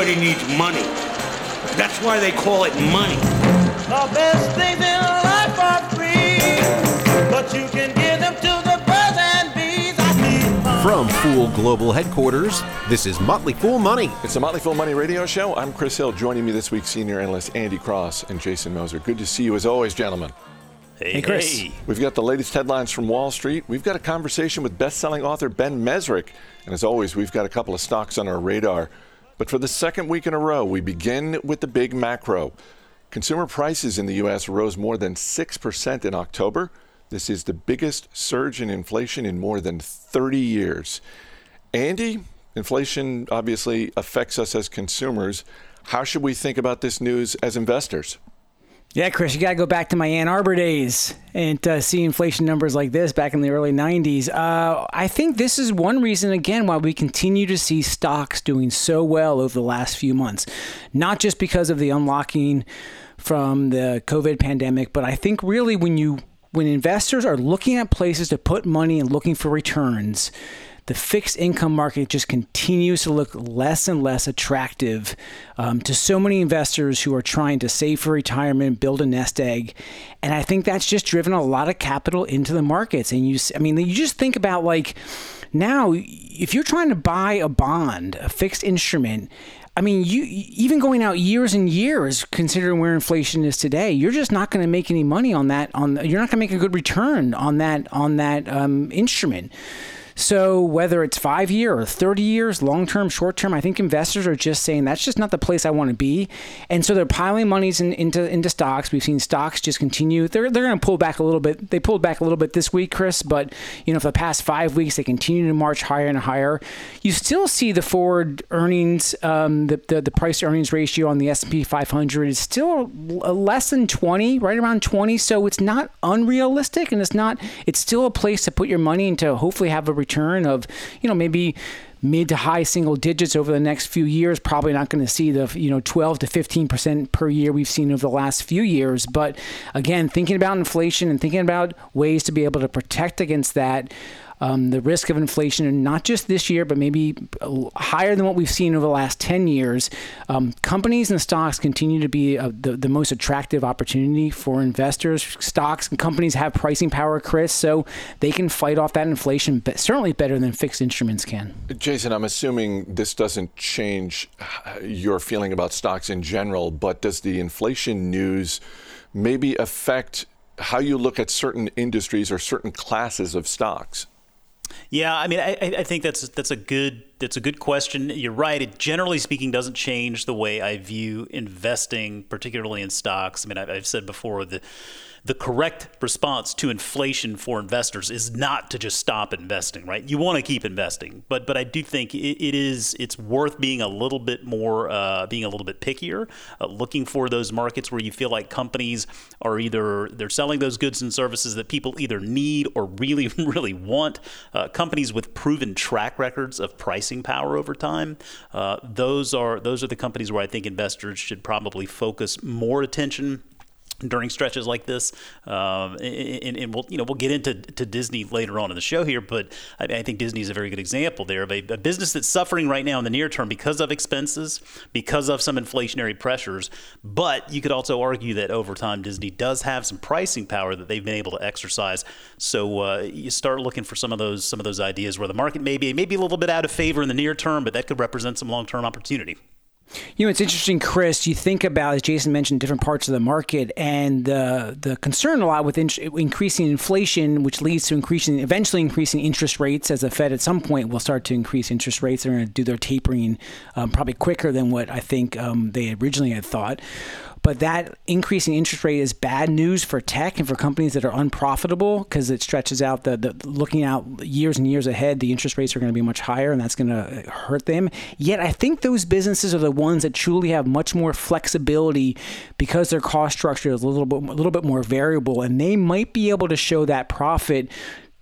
Everybody needs money. That's why they call it money. The best things in life are free, but you can give them to the birds and bees. I need. From Fool Global Headquarters, this is Motley Fool Money. It's the Motley Fool Money Radio Show. I'm Chris Hill. Joining me this week, senior analyst Andy Cross and Jason Moser. Good to see you as always, gentlemen. Hey, Chris. Hey. We've got the latest headlines from Wall Street. We've got a conversation with best-selling author Ben Mezrich, and as always, we've got a couple of stocks on our radar. But for the second week in a row, we begin with the big macro. Consumer prices in the U.S. rose more than 6% in October. This is the biggest surge in inflation in more than 30 years. Andy, inflation obviously affects us as consumers. How should we think about this news as investors? Yeah, Chris, you got to go back to my Ann Arbor days and uh, see inflation numbers like this back in the early 90s. Uh, I think this is one reason, again, why we continue to see stocks doing so well over the last few months. Not just because of the unlocking from the COVID pandemic, but I think really when you when investors are looking at places to put money and looking for returns, the fixed income market just continues to look less and less attractive um, to so many investors who are trying to save for retirement, build a nest egg. And I think that's just driven a lot of capital into the markets. And you, I mean, you just think about like now, if you're trying to buy a bond, a fixed instrument, I mean, you even going out years and years, considering where inflation is today, you're just not going to make any money on that. On you're not going to make a good return on that on that um, instrument. So whether it's five year or 30 years, long term, short term, I think investors are just saying that's just not the place I want to be. And so they're piling monies in, into into stocks. We've seen stocks just continue. They're, they're going to pull back a little bit. They pulled back a little bit this week, Chris, but you know, for the past five weeks, they continue to march higher and higher. You still see the forward earnings, um, the, the, the price earnings ratio on the S&P 500 is still less than 20, right around 20. So it's not unrealistic and it's not, it's still a place to put your money into hopefully have a return return of, you know, maybe mid to high single digits over the next few years. Probably not going to see the you know 12 to 15 percent per year we've seen over the last few years. But again, thinking about inflation and thinking about ways to be able to protect against that um, the risk of inflation, not just this year, but maybe higher than what we've seen over the last 10 years, um, companies and stocks continue to be uh, the, the most attractive opportunity for investors. Stocks and companies have pricing power, Chris, so they can fight off that inflation, but certainly better than fixed instruments can. Jason, I'm assuming this doesn't change your feeling about stocks in general, but does the inflation news maybe affect how you look at certain industries or certain classes of stocks? Yeah, I mean, I, I think that's that's a good that's a good question. You're right. It generally speaking doesn't change the way I view investing, particularly in stocks. I mean, I've, I've said before that the correct response to inflation for investors is not to just stop investing, right? You want to keep investing, but but I do think it, it is it's worth being a little bit more uh, being a little bit pickier, uh, looking for those markets where you feel like companies are either they're selling those goods and services that people either need or really really want. Uh, companies with proven track records of pricing power over time, uh, those are those are the companies where I think investors should probably focus more attention during stretches like this. Um, and, and, we'll, you know, we'll get into to Disney later on in the show here, but I, I think Disney is a very good example there of a, a, business that's suffering right now in the near term because of expenses, because of some inflationary pressures. But you could also argue that over time, Disney does have some pricing power that they've been able to exercise. So uh, you start looking for some of those some of those ideas where the market may be maybe a little bit out of favor in the near term, but that could represent some long term opportunity. You know, it's interesting, Chris. You think about, as Jason mentioned, different parts of the market, and the the concern a lot with in- increasing inflation, which leads to increasing, eventually increasing interest rates, as the Fed at some point will start to increase interest rates. They're going to do their tapering um, probably quicker than what I think um, they originally had thought. But that increasing interest rate is bad news for tech and for companies that are unprofitable because it stretches out the, the looking out years and years ahead. The interest rates are going to be much higher, and that's going to hurt them. Yet, I think those businesses are the ones that truly have much more flexibility because their cost structure is a little bit a little bit more variable, and they might be able to show that profit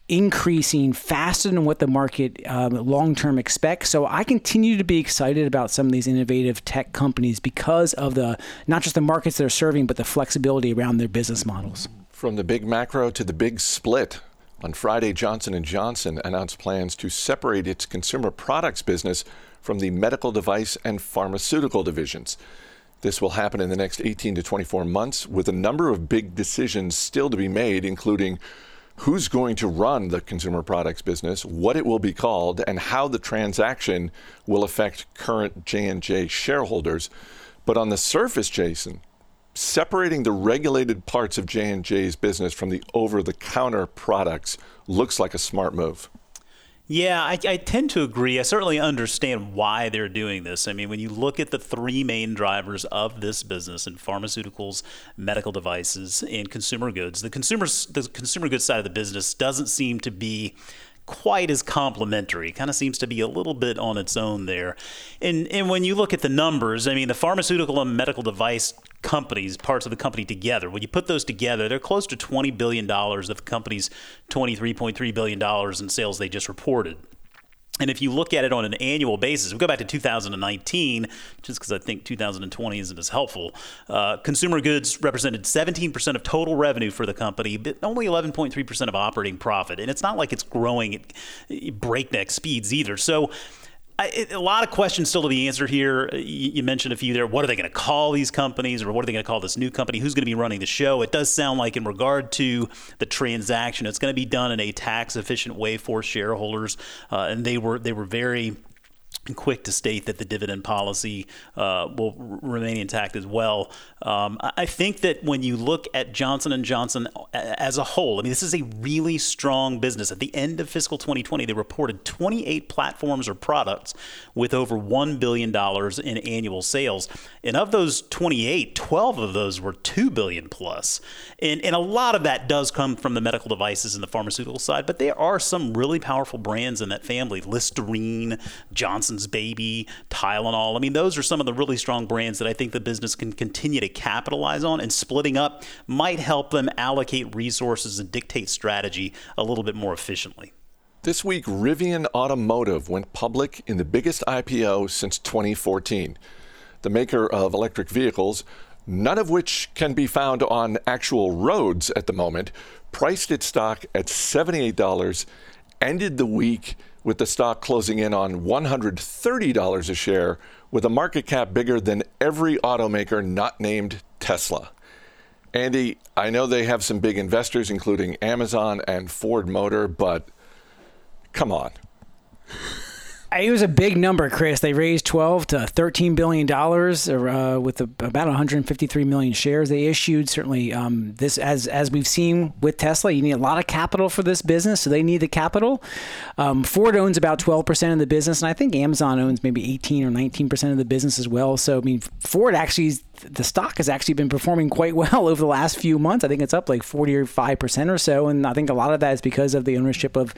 increasing faster than what the market um, long term expects. So I continue to be excited about some of these innovative tech companies because of the not just the markets they're serving, but the flexibility around their business models. From the big macro to the big split. On Friday, Johnson & Johnson announced plans to separate its consumer products business from the medical device and pharmaceutical divisions. This will happen in the next 18 to 24 months with a number of big decisions still to be made including who's going to run the consumer products business, what it will be called, and how the transaction will affect current J&J shareholders. But on the surface, Jason, separating the regulated parts of J&J's business from the over-the-counter products looks like a smart move. Yeah, I, I, tend to agree. I certainly understand why they're doing this. I mean, when you look at the three main drivers of this business in pharmaceuticals, medical devices, and consumer goods, the consumer the consumer goods side of the business doesn't seem to be quite as complementary. Kind of seems to be a little bit on its own there. And and when you look at the numbers, I mean, the pharmaceutical and medical device companies, parts of the company together. When you put those together, they're close to $20 billion of the company's $23.3 billion in sales they just reported. And if you look at it on an annual basis, we go back to 2019, just because I think 2020 isn't as helpful. Uh, consumer goods represented 17% of total revenue for the company, but only 11.3% of operating profit. And it's not like it's growing at breakneck speeds either. So A lot of questions still to be answered here. You, you mentioned a few there. What are they going to call these companies, or what are they going to call this new company? Who's going to be running the show? It does sound like, in regard to the transaction, it's going to be done in a tax efficient way for shareholders, uh, and they were they were very quick to state that the dividend policy uh, will remain intact as well. Um, I think that when you look at Johnson and Johnson as a whole, I mean, this is a really strong business. At the end of fiscal 2020, they reported 28 platforms or products with over one billion dollars in annual sales, and of those 28, 12 of those were two billion plus. and and a lot of that does come from the medical devices and the pharmaceutical side, but there are some really powerful brands in that family: Listerine, Johnson Johnson's Baby, Tylenol. I mean, those are some of the really strong brands that I think the business can continue to capitalize on, and splitting up might help them allocate resources and dictate strategy a little bit more efficiently. This week, Rivian Automotive went public in the biggest IPO since 2014. The maker of electric vehicles, none of which can be found on actual roads at the moment, priced its stock at $78, ended the week with the stock closing in on $130 a share, with a market cap bigger than every automaker not named Tesla. Andy, I know they have some big investors, including Amazon and Ford Motor, but come on. It was a big number, Chris. They raised 12 to 13 billion dollars uh, with a, about 153 million shares they issued. Certainly, um, this as as we've seen with Tesla, you need a lot of capital for this business, so they need the capital. Um, Ford owns about 12 percent of the business, and I think Amazon owns maybe 18 or 19 percent of the business as well. So, I mean, Ford actually the stock has actually been performing quite well over the last few months. I think it's up like 40 or 5% or so. And I think a lot of that is because of the ownership of,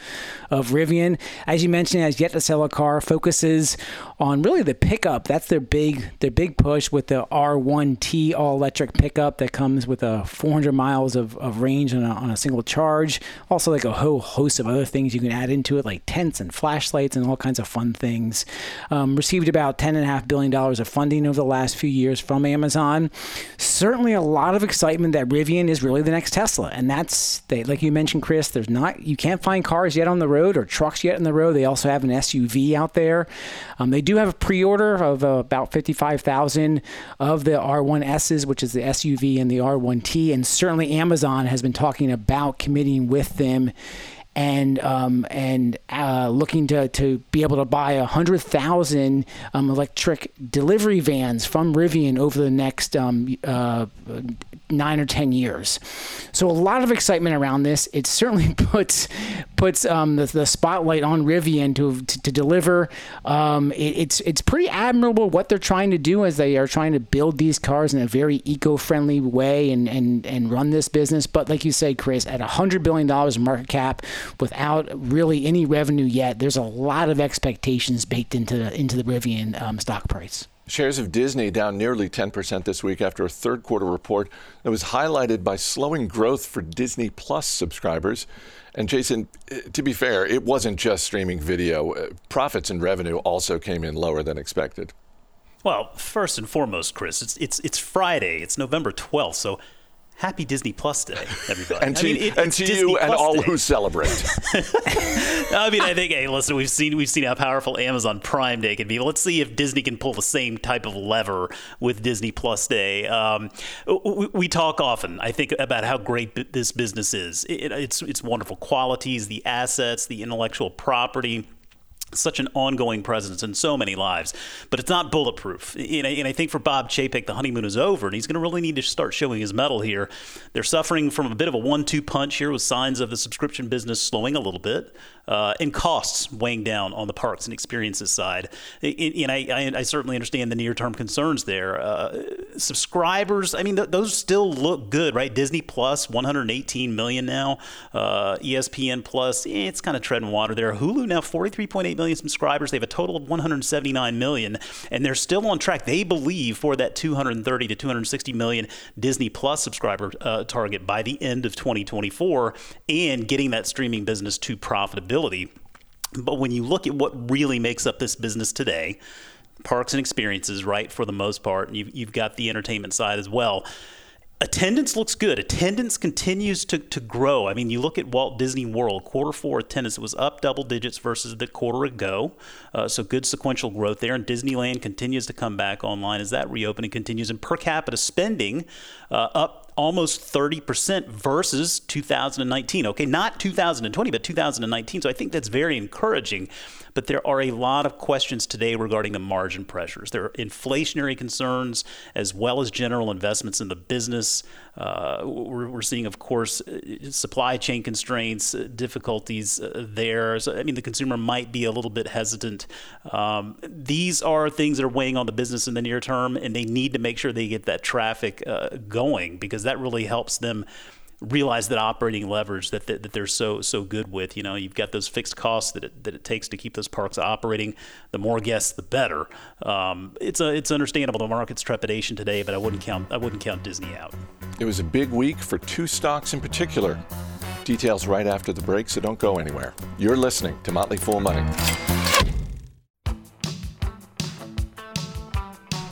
of Rivian. As you mentioned, has yet to sell a car, focuses on really the pickup. That's their big, their big push with the R1T all electric pickup that comes with a 400 miles of, of range on a, on a single charge. Also, like a whole host of other things you can add into it, like tents and flashlights and all kinds of fun things. Um, received about $10.5 billion of funding over the last few years from Amazon. Amazon. Certainly a lot of excitement that Rivian is really the next Tesla. And that's, they, like you mentioned, Chris, there's not, you can't find cars yet on the road or trucks yet on the road. They also have an SUV out there. Um, they do have a pre order of uh, about 55,000 of the R1Ss, which is the SUV, and the R1T. And certainly Amazon has been talking about committing with them and um, and uh, looking to, to be able to buy a hundred thousand um, electric delivery vans from Rivian over the next um, uh, nine or ten years. So a lot of excitement around this. It certainly puts puts um, the, the, spotlight on Rivian to to, to deliver. Um, it, it's it's pretty admirable what they're trying to do as they are trying to build these cars in a very eco-friendly way and and and run this business. But like you say, Chris, at a hundred billion dollars market cap, without really any revenue yet, there's a lot of expectations baked into into the Rivian um, stock price. Shares of Disney down nearly 10% this week after a third quarter report that was highlighted by slowing growth for Disney Plus subscribers. And Jason, eh, to be fair, it wasn't just streaming video. Eh, profits and revenue also came in lower than expected. Well, first and foremost, Chris, it's it's it's Friday. It's November 12th. So Happy Disney Plus Day, everybody. And to, I mean, it- and to Disney you and Plus all Day. who celebrate. I mean, I think, hey, listen, we've seen we've seen how powerful Amazon Prime Day can be. Let's see if Disney can pull the same type of lever with Disney Plus Day. Um, we, we talk often, I think, about how great b- this business is. It, it's it's wonderful qualities, the assets, the intellectual property such an ongoing presence in so many lives, but it's not bulletproof. And I, think for Bob Chapek, the honeymoon is over, and he's going to really need to start showing his mettle here. They're suffering from a bit of a one-two punch here, with signs of the subscription business slowing a little bit, uh, and costs weighing down on the parks and experiences side. And I, I, certainly understand the near-term concerns there. Uh, subscribers, I mean, th- those still look good, right? Disney Plus, 118 million now. Uh, ESPN Plus, eh, it's kind of treading water there. Hulu now 43.8 million subscribers. They have a total of 179 million, and they're still on track. They believe for that 230 to 260 million Disney Plus subscriber uh, target by the end of 2024, and getting that streaming business to profitability. But when you look at what really makes up this business today, parks and experiences, right, for the most part, and you've, you've got the entertainment side as well. Attendance looks good. Attendance continues to, to grow. I mean, you look at Walt Disney World, quarter four attendance was up double digits versus the quarter ago. Uh, so good sequential growth there. And Disneyland continues to come back online as that reopening continues. And per capita spending uh, up almost 30% versus 2019. Okay, not 2020, but 2019. So I think that's very encouraging. But there are a lot of questions today regarding the margin pressures. There are inflationary concerns as well as general investments in the business. Uh, we're, seeing, of course, uh, supply chain constraints, uh, difficulties uh, there. So, I mean, the consumer might be a little bit hesitant. Um, these are things that are weighing on the business in the near term, and they need to make sure they get that traffic uh, going because that really helps them realize that operating leverage that, that, that they're so so good with. You know, you've got those fixed costs that it, that it takes to keep those parks operating. The more guests, the better. Um, it's a it's understandable the market's trepidation today, but I wouldn't count I wouldn't count Disney out. It was a big week for two stocks in particular. Details right after the break, so don't go anywhere. You're listening to Motley Fool Money.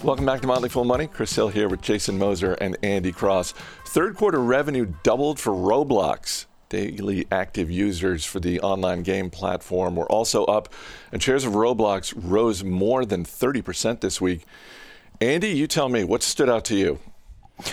Welcome back to Motley Fool Money. Chris Hill here with Jason Moser and Andy Cross. Third quarter revenue doubled for Roblox. Daily active users for the online game platform were also up, and shares of Roblox rose more than 30% this week. Andy, you tell me, what stood out to you?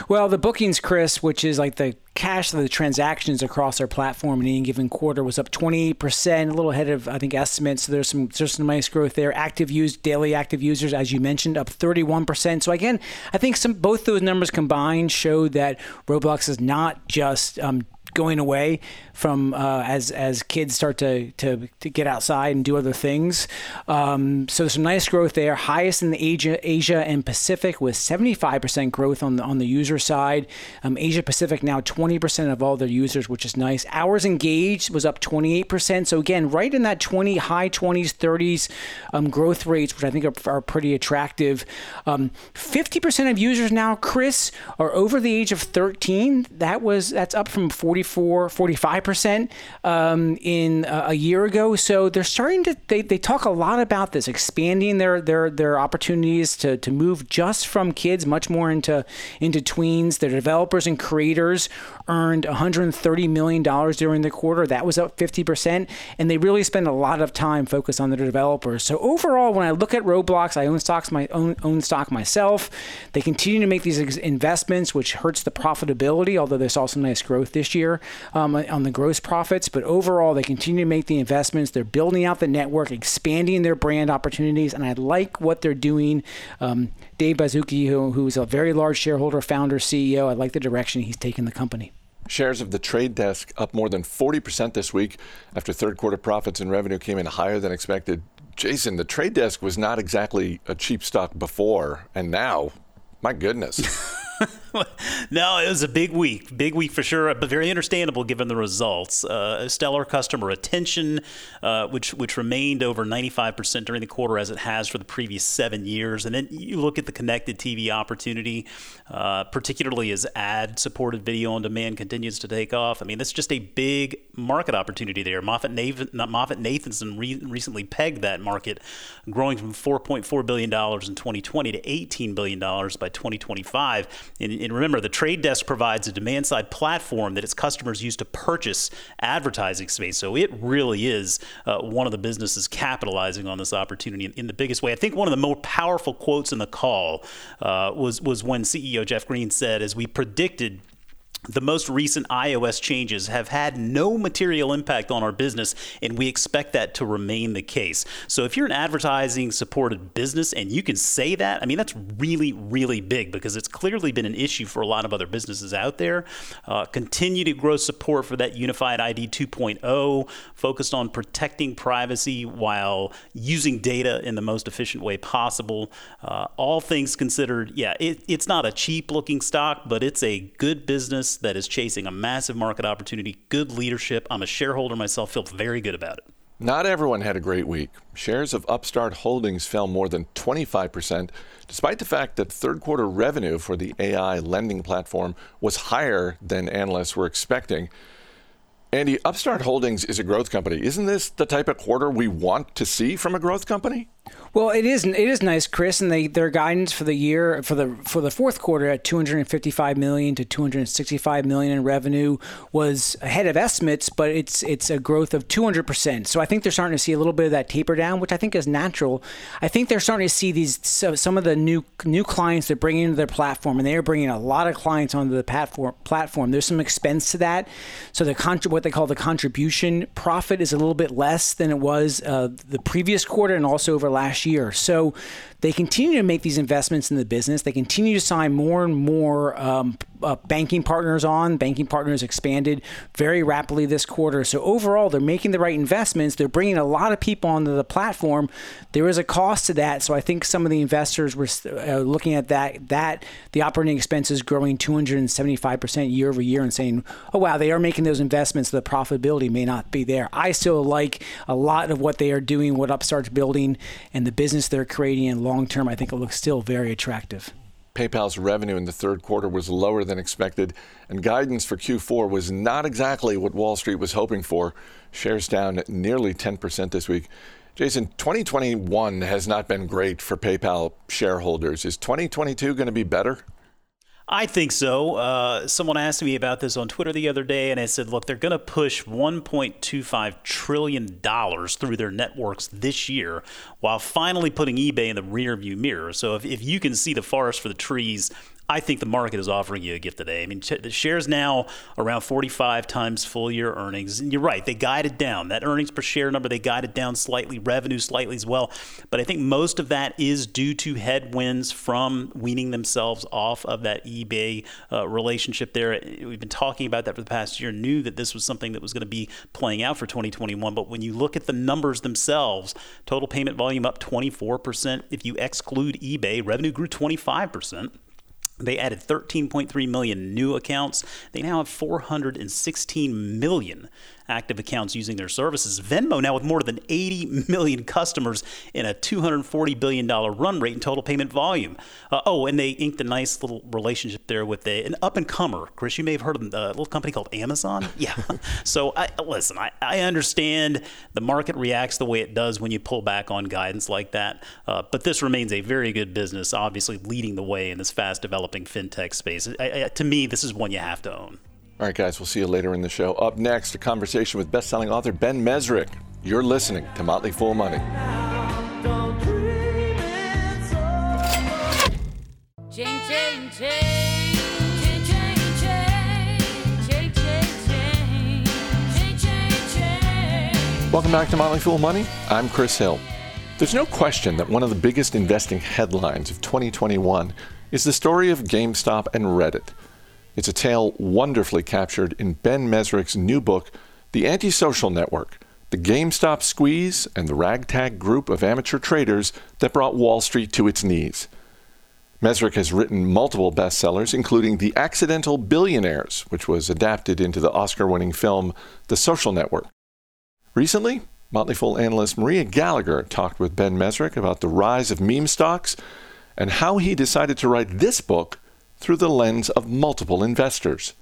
Well, the bookings, Chris, which is like the cash of the transactions across our platform in any given quarter, was up 28%, a little ahead of I think estimates. So there's some there's some nice growth there. Active use daily active users, as you mentioned, up 31%. So again, I think some both those numbers combined show that Roblox is not just um, going away from uh, as as kids start to, to to get outside and do other things. Um, so there's some nice growth there. Highest in the Asia Asia and Pacific with 75% growth on the on the user side. Um, Asia Pacific now 20% of all their users, which is nice. Hours engaged was up 28%. So again, right in that 20 high 20s 30s um, growth rates, which I think are, are pretty attractive. Um, 50% of users now, Chris, are over the age of 13. That was that's up from 44 45 percent um, in uh, a year ago. So they're starting to they, they talk a lot about this expanding their their their opportunities to, to move just from kids much more into into tweens. Their developers and creators earned 130 million dollars during the quarter. That was up 50 percent, and they really spend a lot of time focused on their developers. So overall, when I look at Roblox, I own stocks my own own stock myself. They continue to make these investments, which hurts the profitability. Although there's also nice growth this year um, on the gross profits, but overall they continue to make the investments. They're building out the network, expanding their brand opportunities, and I like what they're doing. Um, Dave Baszucki, who, who's a very large shareholder, founder, CEO, I like the direction he's taken the company. Shares of the trade desk up more than 40% this week after third quarter profits and revenue came in higher than expected. Jason, the trade desk was not exactly a cheap stock before, and now, my goodness. no, it was a big week, big week for sure, but very understandable given the results. Uh, stellar customer retention, uh, which which remained over 95% during the quarter as it has for the previous seven years. And then you look at the connected TV opportunity, uh, particularly as ad-supported video on demand continues to take off. I mean, that's just a big market opportunity there. Moffett Nathanson re- recently pegged that market, growing from 4.4 billion dollars in 2020 to 18 billion dollars by 2025. And, and remember, the trade desk provides a demand side platform that its customers use to purchase advertising space. So it really is uh, one of the businesses capitalizing on this opportunity in, in, the biggest way. I think one of the more powerful quotes in the call uh, was was when CEO Jeff Green said, as we predicted the most recent iOS changes have had no material impact on our business, and we expect that to remain the case. So, if you're an advertising supported business and you can say that, I mean, that's really, really big because it's clearly been an issue for a lot of other businesses out there. Uh, continue to grow support for that Unified ID 2.0, focused on protecting privacy while using data in the most efficient way possible. Uh, all things considered, yeah, it, it's not a cheap looking stock, but it's a good business that is chasing a massive market opportunity, good leadership. I'm a shareholder myself, feel very good about it. Not everyone had a great week. Shares of Upstart Holdings fell more than 25%, despite the fact that third quarter revenue for the AI lending platform was higher than analysts were expecting. Andy, Upstart Holdings is a growth company. Isn't this the type of quarter we want to see from a growth company? Well, it is it is nice, Chris, and they their guidance for the year for the for the fourth quarter at 255 million to 265 million in revenue was ahead of estimates, but it's it's a growth of 200 percent. So I think they're starting to see a little bit of that taper down, which I think is natural. I think they're starting to see these so, some of the new new clients they're bringing into their platform, and they are bringing a lot of clients onto the platform. Platform. There's some expense to that, so the con- what they call the contribution profit is a little bit less than it was uh, the previous quarter and also over last year. So they continue to make these investments in the business. They continue to sign more and more um, uh, banking partners on. Banking partners expanded very rapidly this quarter. So overall, they're making the right investments. They're bringing a lot of people onto the platform. There is a cost to that. So I think some of the investors were uh, looking at that that the operating expenses growing 275 percent year over year and saying, "Oh wow, they are making those investments. The profitability may not be there." I still like a lot of what they are doing, what Upstart's building, and the business they're creating in long long term, I think it looks still very attractive. PayPal's revenue in the third quarter was lower than expected, and guidance for Q4 was not exactly what Wall Street was hoping for. Shares down nearly 10% this week. Jason, 2021 has not been great for PayPal shareholders. Is 2022 going to be better? I think so. Uh, someone asked me about this on Twitter the other day, and I said, look, they're going to push $1.25 trillion through their networks this year while finally putting eBay in the rearview mirror. So if, if you can see the forest for the trees, I think the market is offering you a gift today. I mean, the shares now around 45 times full year earnings. And you're right, they guided down. That earnings per share number, they guided down slightly, revenue slightly as well. But I think most of that is due to headwinds from weaning themselves off of that eBay uh, relationship there. We've been talking about that for the past year, knew that this was something that was going to be playing out for 2021. But when you look at the numbers themselves, total payment volume up 24%. If you exclude eBay, revenue grew 25%. They added 13.3 million new accounts. They now have 416 million active accounts using their services. Venmo now with more than 80 million customers in a $240 billion run rate in total payment volume. Uh, oh, and they inked a nice little relationship there with a, an up and comer. Chris, you may have heard of a little company called Amazon. Yeah. so I, listen, I, I understand the market reacts the way it does when you pull back on guidance like that. Uh, but this remains a very good business, obviously leading the way in this fast developing fintech space. I, I, to me, this is one you have to own. All right, guys, we'll see you later in the show. Up next, a conversation with best-selling author Ben Mezrich. You're listening to Motley Fool Money. Welcome back to Motley Fool Money. I'm Chris Hill. There's no question that one of the biggest investing headlines of 2021 is the story of GameStop and Reddit. It's a tale wonderfully captured in Ben Mezrich's new book, The Antisocial Network The GameStop Squeeze and the Ragtag Group of Amateur Traders That Brought Wall Street to Its Knees. Mezrich has written multiple bestsellers, including The Accidental Billionaires, which was adapted into the Oscar winning film The Social Network. Recently, Motley Fool analyst Maria Gallagher talked with Ben Mezrich about the rise of meme stocks and how he decided to write this book through the lens of multiple investors.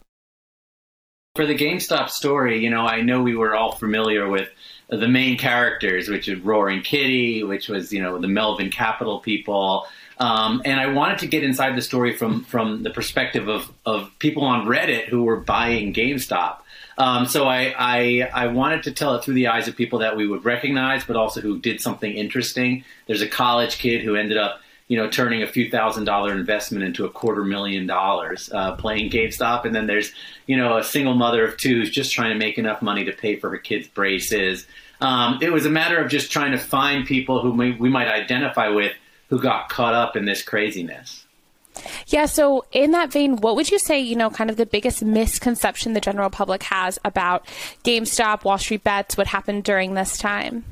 For the GameStop story, you know, I know we were all familiar with the main characters, which is Roaring Kitty, which was, you know, the Melvin Capital people. Um, and I wanted to get inside the story from from the perspective of of people on Reddit who were buying GameStop. Um, so I, I I wanted to tell it through the eyes of people that we would recognize, but also who did something interesting. There's a college kid who ended up you know, turning a few thousand dollar investment into a quarter million dollars uh, playing GameStop. And then there's, you know, a single mother of two who's just trying to make enough money to pay for her kids' braces. Um, it was a matter of just trying to find people who we, we might identify with who got caught up in this craziness. Yeah, so in that vein, what would you say, you know, kind of the biggest misconception the general public has about GameStop, Wall Street bets, what happened during this time?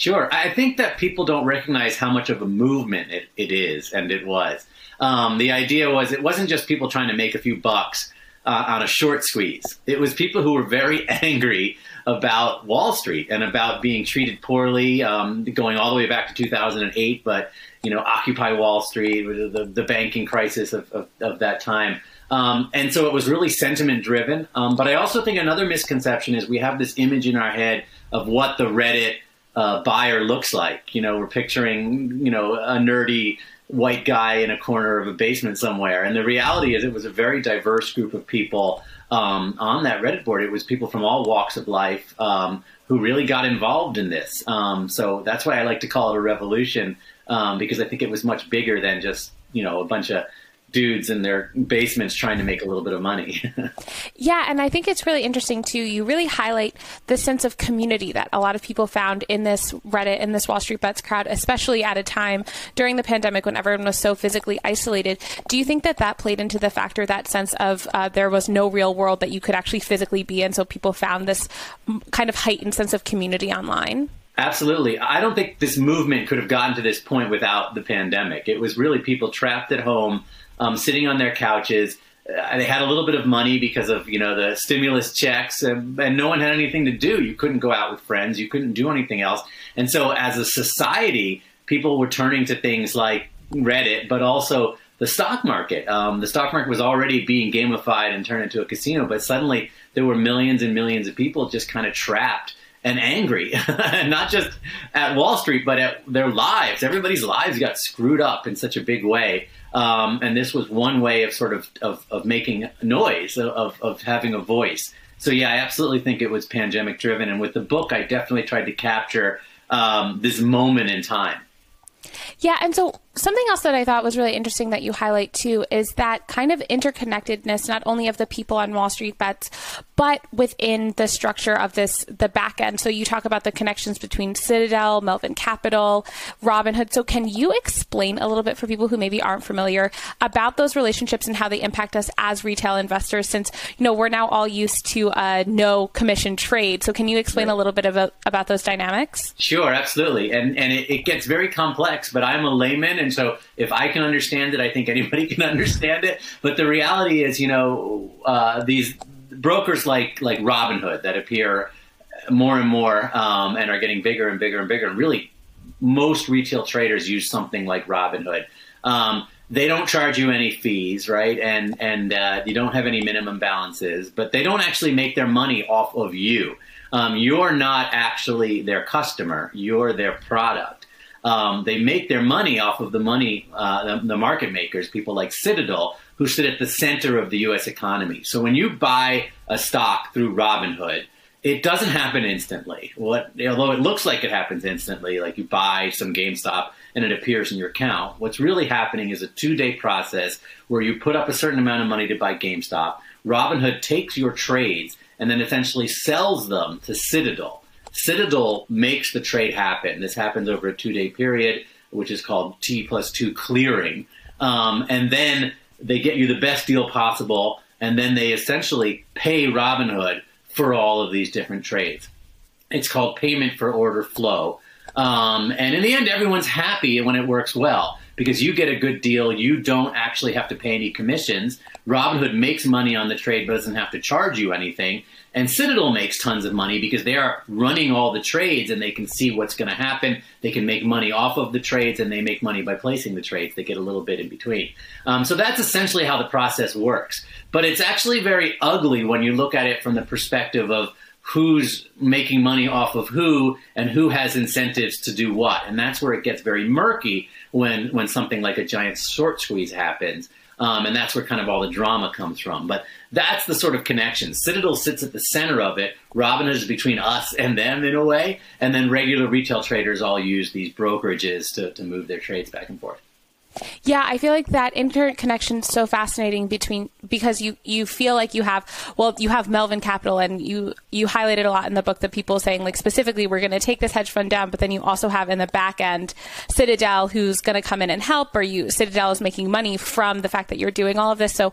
Sure. I think that people don't recognize how much of a movement it, it is and it was. Um, the idea was it wasn't just people trying to make a few bucks uh, on a short squeeze. It was people who were very angry about Wall Street and about being treated poorly, um, going all the way back to 2008. But you know, Occupy Wall Street, the, the banking crisis of, of, of that time. Um, and so it was really sentiment driven. Um, but I also think another misconception is we have this image in our head of what the Reddit uh, buyer looks like. You know, we're picturing, you know, a nerdy white guy in a corner of a basement somewhere. And the reality is, it was a very diverse group of people um, on that Reddit board. It was people from all walks of life um, who really got involved in this. Um, so that's why I like to call it a revolution um, because I think it was much bigger than just, you know, a bunch of dudes in their basements trying to make a little bit of money. yeah, and I think it's really interesting too. You really highlight the sense of community that a lot of people found in this Reddit, in this Wall Street Bets crowd, especially at a time during the pandemic when everyone was so physically isolated. Do you think that that played into the factor, that sense of uh, there was no real world that you could actually physically be in, so people found this kind of heightened sense of community online? Absolutely. I don't think this movement could have gotten to this point without the pandemic. It was really people trapped at home um, sitting on their couches. Uh, they had a little bit of money because of you know the stimulus checks, and, and no one had anything to do. You couldn't go out with friends. You couldn't do anything else. And so, as a society, people were turning to things like Reddit, but also the stock market. Um, the stock market was already being gamified and turned into a casino, but suddenly there were millions and millions of people just kind of trapped and angry, not just at Wall Street, but at their lives. Everybody's lives got screwed up in such a big way. Um, and this was one way of sort of, of, of making noise, of, of having a voice. So, yeah, I absolutely think it was pandemic driven. And with the book, I definitely tried to capture um, this moment in time. Yeah, and so something else that I thought was really interesting that you highlight too is that kind of interconnectedness, not only of the people on Wall Street bets, but within the structure of this, the back end. So you talk about the connections between Citadel, Melvin Capital, Robinhood. So can you explain a little bit for people who maybe aren't familiar about those relationships and how they impact us as retail investors? Since you know we're now all used to a no commission trade. So can you explain a little bit about about those dynamics? Sure, absolutely. And and it, it gets very complex, but I'm a layman and so if I can understand it, I think anybody can understand it. But the reality is, you know, uh, these brokers like like Robinhood that appear more and more um, and are getting bigger and bigger and bigger. And really, most retail traders use something like Robinhood. Um, they don't charge you any fees, right? And and uh, you don't have any minimum balances, but they don't actually make their money off of you. Um, you're not actually their customer; you're their product um, they make their money off of the money, uh, the, the, market makers, people like Citadel, who sit at the center of the U.S. economy. So when you buy a stock through Robinhood, it doesn't happen instantly. What, although it looks like it happens instantly, like you buy some GameStop and it appears in your account. What's really happening is a two-day process where you put up a certain amount of money to buy GameStop. Robinhood takes your trades and then essentially sells them to Citadel Citadel makes the trade happen. This happens over a two day period, which is called T plus two clearing. Um, and then they get you the best deal possible, and then they essentially pay Robinhood for all of these different trades. It's called payment for order flow. Um, and in the end, everyone's happy when it works well because you get a good deal. You don't actually have to pay any commissions. Robinhood makes money on the trade but doesn't have to charge you anything. And Citadel makes tons of money because they are running all the trades and they can see what's going to happen. They can make money off of the trades and they make money by placing the trades. They get a little bit in between. Um, so that's essentially how the process works. But it's actually very ugly when you look at it from the perspective of who's making money off of who and who has incentives to do what. And that's where it gets very murky when when something like a giant short squeeze happens. Um, and that's where kind of all the drama comes from. But that's the sort of connection. Citadel sits at the center of it. Robinhood is between us and them in a way, and then regular retail traders all use these brokerages to, to move their trades back and forth. Yeah, I feel like that interconnection is so fascinating between because you you feel like you have well you have Melvin Capital and you you highlighted a lot in the book that people saying like specifically we're going to take this hedge fund down, but then you also have in the back end Citadel who's going to come in and help, or you Citadel is making money from the fact that you're doing all of this. So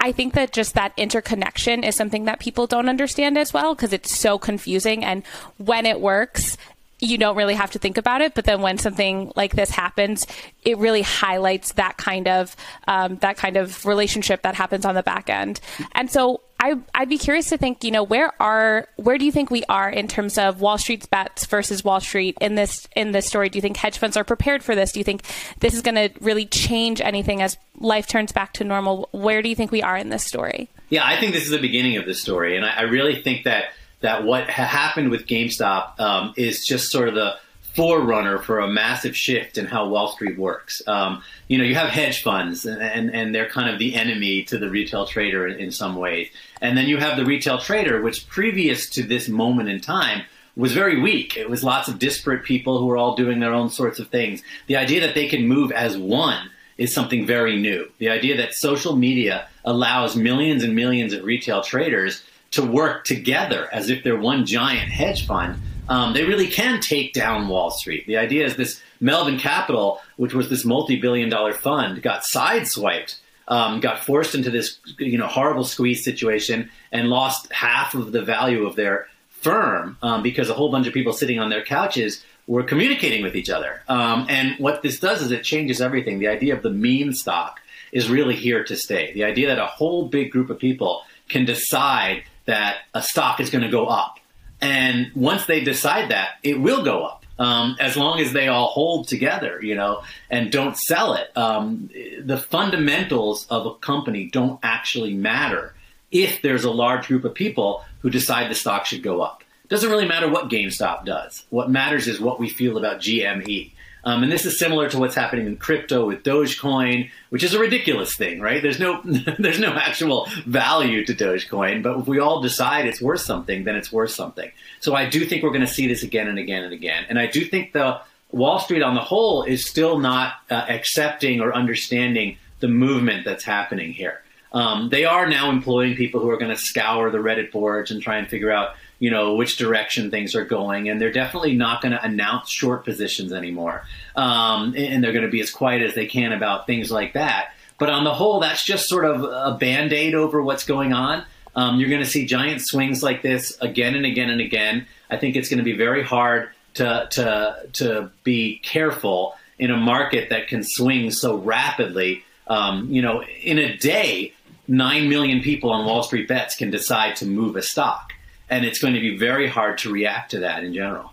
I think that just that interconnection is something that people don't understand as well because it's so confusing, and when it works, you don't really have to think about it. But then when something like this happens, it really highlights that kind of um, that kind of relationship that happens on the back end. And so I, I'd be curious to think, you know, where are where do you think we are in terms of Wall Street's bets versus Wall Street in this in this story? Do you think hedge funds are prepared for this? Do you think this is going to really change anything as life turns back to normal? Where do you think we are in this story? Yeah, I think this is the beginning of the story, and I, I really think that that what ha- happened with GameStop um, is just sort of the forerunner for a massive shift in how Wall Street works. Um, you know, you have hedge funds, and, and, and, they're kind of the enemy to the retail trader in, in some ways. And then you have the retail trader, which previous to this moment in time was very weak. It was lots of disparate people who were all doing their own sorts of things. The idea that they can move as one is something very new. The idea that social media allows millions and millions of retail traders to work together as if they're one giant hedge fund, um, they really can take down Wall Street. The idea is this Melvin Capital, which was this multi-billion dollar fund, got sideswiped, um, got forced into this you know horrible squeeze situation, and lost half of the value of their firm um, because a whole bunch of people sitting on their couches were communicating with each other. Um, and what this does is it changes everything. The idea of the meme stock is really here to stay. The idea that a whole big group of people can decide that a stock is going to go up. And once they decide that, it will go up. Um, as long as they all hold together, you know, and don't sell it. Um, the fundamentals of a company don't actually matter if there's a large group of people who decide the stock should go up. Doesn't really matter what GameStop does. What matters is what we feel about GME. Um, and this is similar to what's happening in crypto with Dogecoin, which is a ridiculous thing, right? There's no there's no actual value to Dogecoin, but if we all decide it's worth something, then it's worth something. So I do think we're going to see this again and again and again. And I do think the Wall Street on the whole is still not uh, accepting or understanding the movement that's happening here. Um, they are now employing people who are going to scour the Reddit boards and try and figure out you know which direction things are going and they're definitely not going to announce short positions anymore. Um, and they're going to be as quiet as they can about things like that. But on the whole that's just sort of a band-aid over what's going on. Um, you're going to see giant swings like this again and again and again. I think it's going to be very hard to, to, to be careful in a market that can swing so rapidly. Um, you know in a day 9 million people on wall street bets can decide to move a stock and it's going to be very hard to react to that in general.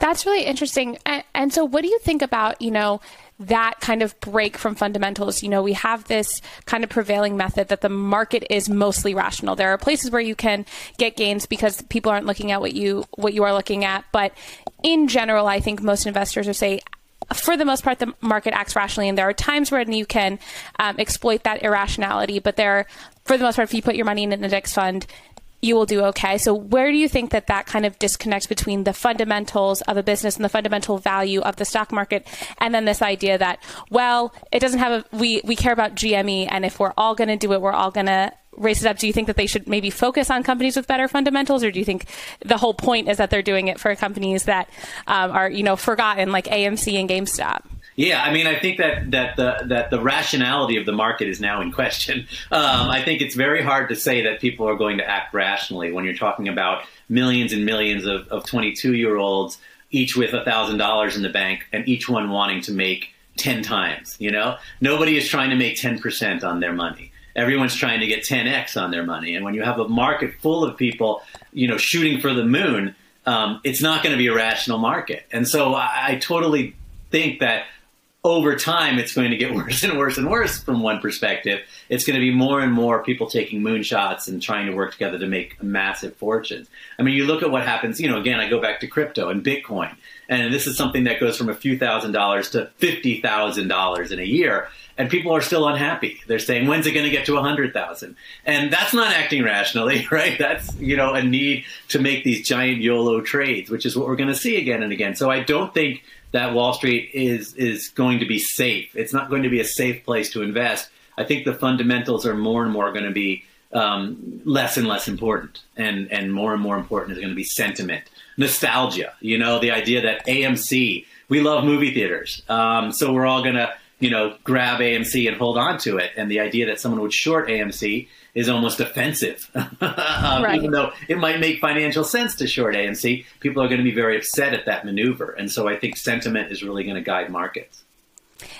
That's really interesting. And, and, so, what do you think about you know that kind of break from fundamentals? You know, we have this kind of prevailing method that the market is mostly rational. There are places where you can get gains because people aren't looking at what you what you are looking at, but in general, I think most investors would say for the most part, the market acts rationally, and there are times when you can um, exploit that irrationality. But there, for the most part, if you put your money in an index fund, you will do okay. So where do you think that that kind of disconnects between the fundamentals of a business and the fundamental value of the stock market, and then this idea that well, it doesn't have a we we care about GME, and if we're all going to do it, we're all going to raise it up. Do you think that they should maybe focus on companies with better fundamentals, or do you think the whole point is that they're doing it for companies that um, are you know forgotten, like AMC and GameStop? Yeah, I mean, I think that that the that the rationality of the market is now in question. Um, I think it's very hard to say that people are going to act rationally when you're talking about millions and millions of, of 22 year olds, each with thousand dollars in the bank, and each one wanting to make 10 times. You know, nobody is trying to make 10 percent on their money. Everyone's trying to get 10x on their money, and when you have a market full of people, you know, shooting for the moon. Um, it's not going to be a rational market. And so I, I totally think that over time, it's going to get worse and worse and worse from one perspective. It's going to be more and more people taking moonshots and trying to work together to make massive fortunes. I mean, you look at what happens, you know, again, I go back to crypto and Bitcoin. And this is something that goes from a few thousand dollars to $50,000 in a year. And people are still unhappy. They're saying, when's it going to get to 100,000? And that's not acting rationally, right? That's, you know, a need to make these giant YOLO trades, which is what we're going to see again and again. So I don't think that Wall Street is is going to be safe. It's not going to be a safe place to invest. I think the fundamentals are more and more going to be um, less and less important, and and more and more important is going to be sentiment, nostalgia. You know, the idea that AMC, we love movie theaters, um, so we're all going to you know grab AMC and hold on to it, and the idea that someone would short AMC is almost offensive. um, right. Even though it might make financial sense to short AMC, people are going to be very upset at that maneuver. And so I think sentiment is really going to guide markets.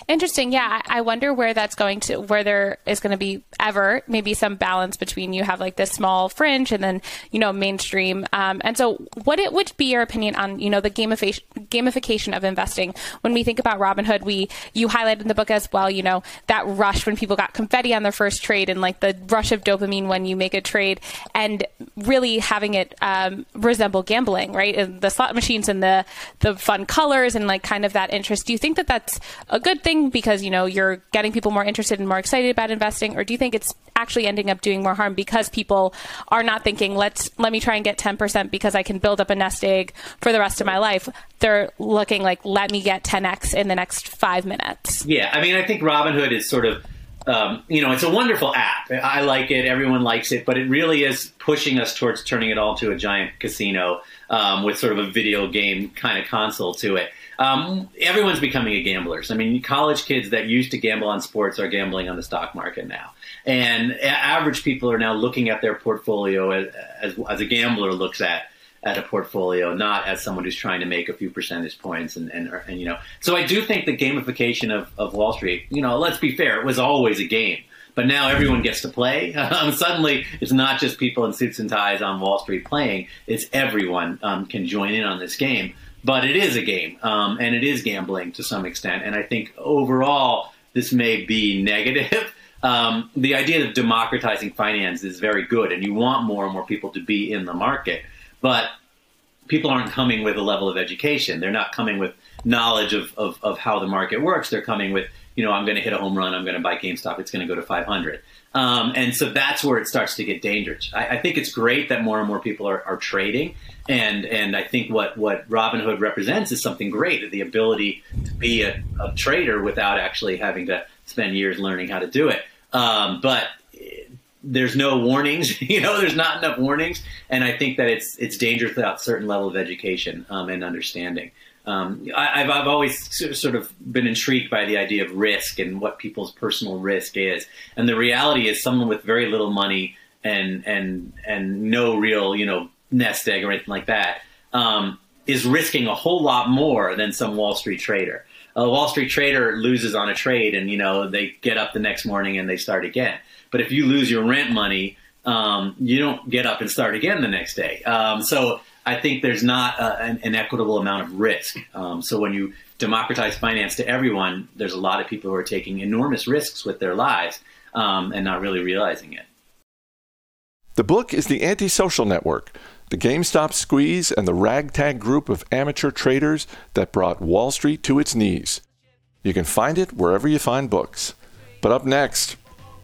Interesting. Yeah, I wonder where that's going to, where there is going to be ever maybe some balance between you have like this small fringe and then you know mainstream. Um, and so, what it would be your opinion on you know the gamification gamification of investing? When we think about Robinhood, we you highlighted in the book as well. You know that rush when people got confetti on their first trade and like the rush of dopamine when you make a trade, and really having it um, resemble gambling, right? And the slot machines and the the fun colors and like kind of that interest. Do you think that that's a good thing? because you know you're getting people more interested and more excited about investing, or do you think it's actually ending up doing more harm because people are not thinking let's let me try and get 10% because I can build up a nest egg for the rest of my life. They're looking like let me get 10x in the next five minutes. Yeah, I mean, I think Robinhood is sort of. Um, you know, it's a wonderful app. I like it. Everyone likes it, but it really is pushing us towards turning it all to a giant casino um, with sort of a video game kind of console to it. Um, everyone's becoming a gamblers. I mean, college kids that used to gamble on sports are gambling on the stock market now, and average people are now looking at their portfolio as, as, as a gambler looks at at a portfolio, not as someone who's trying to make a few percentage points. And, and, and you know, so I do think the gamification of, of Wall Street, you know, let's be fair, it was always a game. But now everyone gets to play. Um, suddenly, it's not just people in suits and ties on Wall Street playing; it's everyone um, can join in on this game but it is a game, um, and it is gambling to some extent. And I think overall, this may be negative. Um, the idea of democratizing finance is very good, and you want more and more people to be in the market. But people aren't coming with a level of education. They're not coming with knowledge of, of, of how the market works. They're coming with, you know, I'm going to hit a home run. I'm going to buy GameStop. It's going to go to 500. Um, and so that's where it starts to get dangerous. I, I, think it's great that more and more people are, are trading, and and I think what what Robinhood represents is something great: the ability to be a, a trader without actually having to spend years learning how to do it. Um, but there's no warnings, you know, there's not enough warnings, and I think that it's it's dangerous without a certain level of education um, and understanding um, I, have I've always sort of been intrigued by the idea of risk and what people's personal risk is. And the reality is, someone with very little money and and and no real you know nest egg or anything like that um, is risking a whole lot more than some Wall Street trader. A Wall Street trader loses on a trade, and you know they get up the next morning and they start again. But if you lose your rent money, um, you don't get up and start again the next day. Um, so I think there's not a, an, an, equitable amount of risk. Um, so when you democratize finance to everyone, there's a lot of people who are taking enormous risks with their lives um, and not really realizing it. The book is The Antisocial Network, the GameStop squeeze and the ragtag group of amateur traders that brought Wall Street to its knees. You can find it wherever you find books. But up next,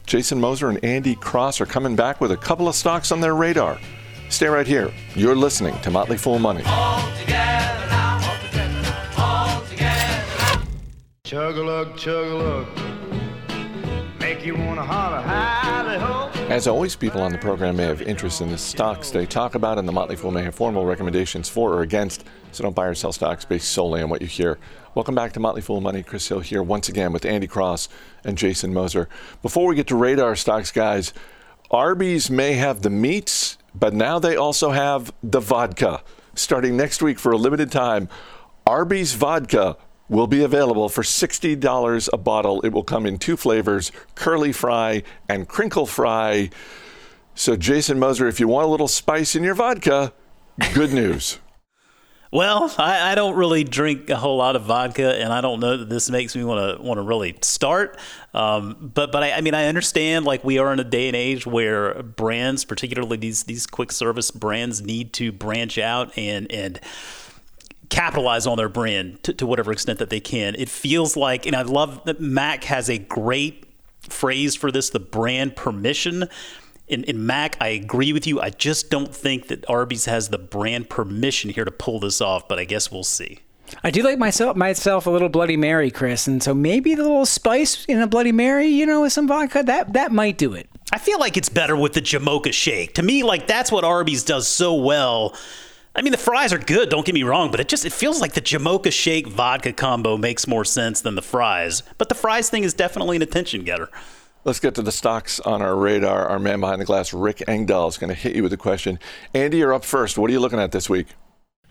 Jason Moser and Andy Cross are coming back with a couple of stocks on their radar. Stay right here. You're listening to Motley Fool Money. Chug-a-lug, chug-a-lug. You wanna holler, As always, people on the program may have interest in the stocks they talk about, and the Motley Fool may have formal recommendations for or against, so don't buy or sell stocks based solely on what you hear. Welcome back to Motley Fool Money. Chris Hill here once again with Andy Cross and Jason Moser. Before we get to radar stocks, guys, Arby's may have the meats but now they also have the vodka. Starting next week for a limited time, Arby's vodka will be available for $60 a bottle. It will come in two flavors curly fry and crinkle fry. So, Jason Moser, if you want a little spice in your vodka, good news. Well, I, I, don't really drink a whole lot of vodka, and I don't know that this makes me want to want to really start. Um, but but I, I, mean, I understand like we are in a day and age where brands, particularly these these quick service brands, need to branch out and and capitalize on their brand to, to whatever extent that they can. It feels like, and I love that Mac has a great phrase for this: the brand permission in, in Mac, I agree with you. I just don't think that Arby's has the brand permission here to pull this off, but I guess we'll see. I do like myself myself a little Bloody Mary, Chris, and so maybe the little spice in a Bloody Mary, you know, with some vodka, that that might do it. I feel like it's better with the Jamocha shake. To me, like that's what Arby's does so well. I mean, the fries are good. Don't get me wrong, but it just it feels like the Jamocha shake vodka combo makes more sense than the fries. But the fries thing is definitely an attention getter. Let's get to the stocks on our radar. Our man behind the glass, Rick Engdahl, is going to hit you with a question. Andy, you're up first. What are you looking at this week?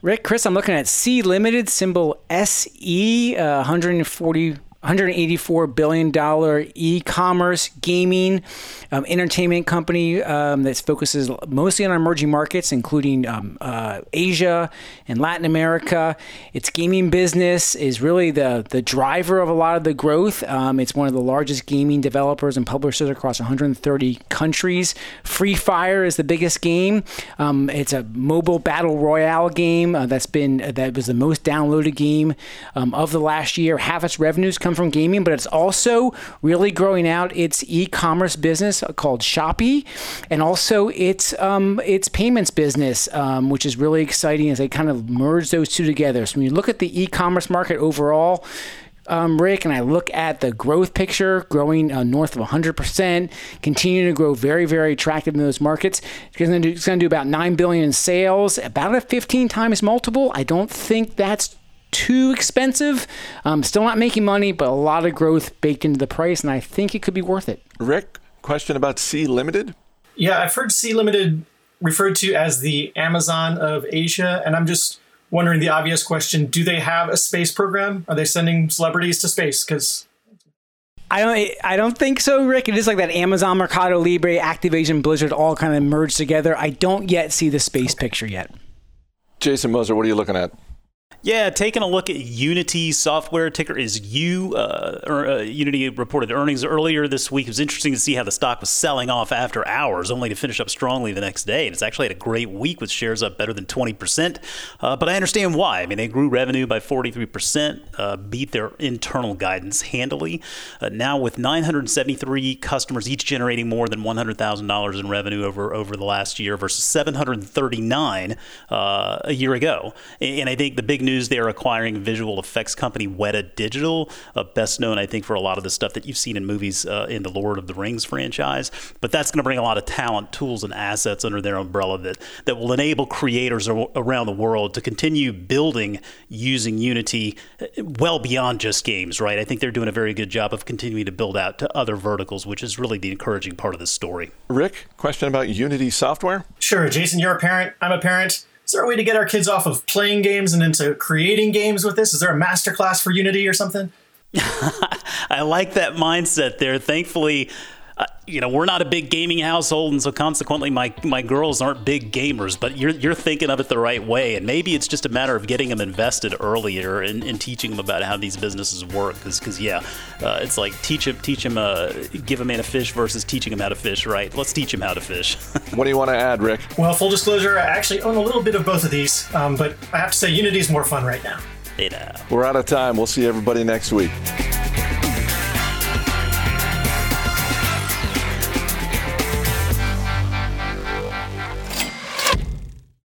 Rick, Chris, I'm looking at Sea Limited, symbol SE, uh, 140 $184 billion e-commerce gaming um, entertainment company um, that focuses mostly on emerging markets, including um, uh, Asia and Latin America. Its gaming business is really the, the driver of a lot of the growth. Um, it's one of the largest gaming developers and publishers across 130 countries. Free Fire is the biggest game. Um, it's a mobile battle royale game uh, that's been that was the most downloaded game um, of the last year. Half its revenues come come from gaming, but it's also really growing out its e-commerce business called Shopee, and also its um, its payments business, um, which is really exciting as they kind of merge those two together. So when you look at the e-commerce market overall. Um, Rick, and I look at the growth picture growing uh, north of 100%, continuing to grow very, very attractive in those markets. It's going to do about 9 billion in sales, about a 15 times multiple. I don't think that's too expensive. Um, still not making money, but a lot of growth baked into the price, and I think it could be worth it. Rick, question about Sea Limited? Yeah, I've heard Sea Limited referred to as the Amazon of Asia, and I'm just wondering the obvious question: Do they have a space program? Are they sending celebrities to space? Because I don't. I don't think so, Rick. It is like that Amazon, Mercado Libre, Activision, Blizzard all kind of merged together. I don't yet see the space okay. picture yet. Jason Moser, what are you looking at? Yeah, taking a look at Unity software ticker is U. Uh, or, uh, Unity reported earnings earlier this week. It was interesting to see how the stock was selling off after hours, only to finish up strongly the next day. And it's actually had a great week with shares up better than 20%. Uh, but I understand why. I mean, they grew revenue by 43%, uh, beat their internal guidance handily. Uh, now with 973 customers, each generating more than $100,000 in revenue over over the last year versus 739 uh, a year ago. And I think the big news news, they are acquiring visual effects company Weta Digital, uh, best known, I think, for a lot of the stuff that you've seen in movies uh, in the Lord of the Rings franchise. But that's going to bring a lot of talent, tools, and assets under their umbrella that, that will enable creators around the world to continue building using Unity uh, well beyond just games, right? I think they're doing a very good job of continuing to build out to other verticals, which is really the encouraging part of this story. Rick, question about Unity software? Sure. Jason, you're a parent. I'm a parent. Is there a way to get our kids off of playing games and into creating games with this? Is there a masterclass for Unity or something? I like that mindset there. Thankfully, uh, you know, we're not a big gaming household, and so consequently, my my girls aren't big gamers. But you're you're thinking of it the right way, and maybe it's just a matter of getting them invested earlier and, and teaching them about how these businesses work. Because yeah, uh, it's like teach them teach them uh, give a man a fish versus teaching him how to fish. Right? Let's teach him how to fish. what do you want to add, Rick? Well, full disclosure, I actually own a little bit of both of these, um, but I have to say Unity's more fun right now. Yeah. We're out of time. We'll see everybody next week.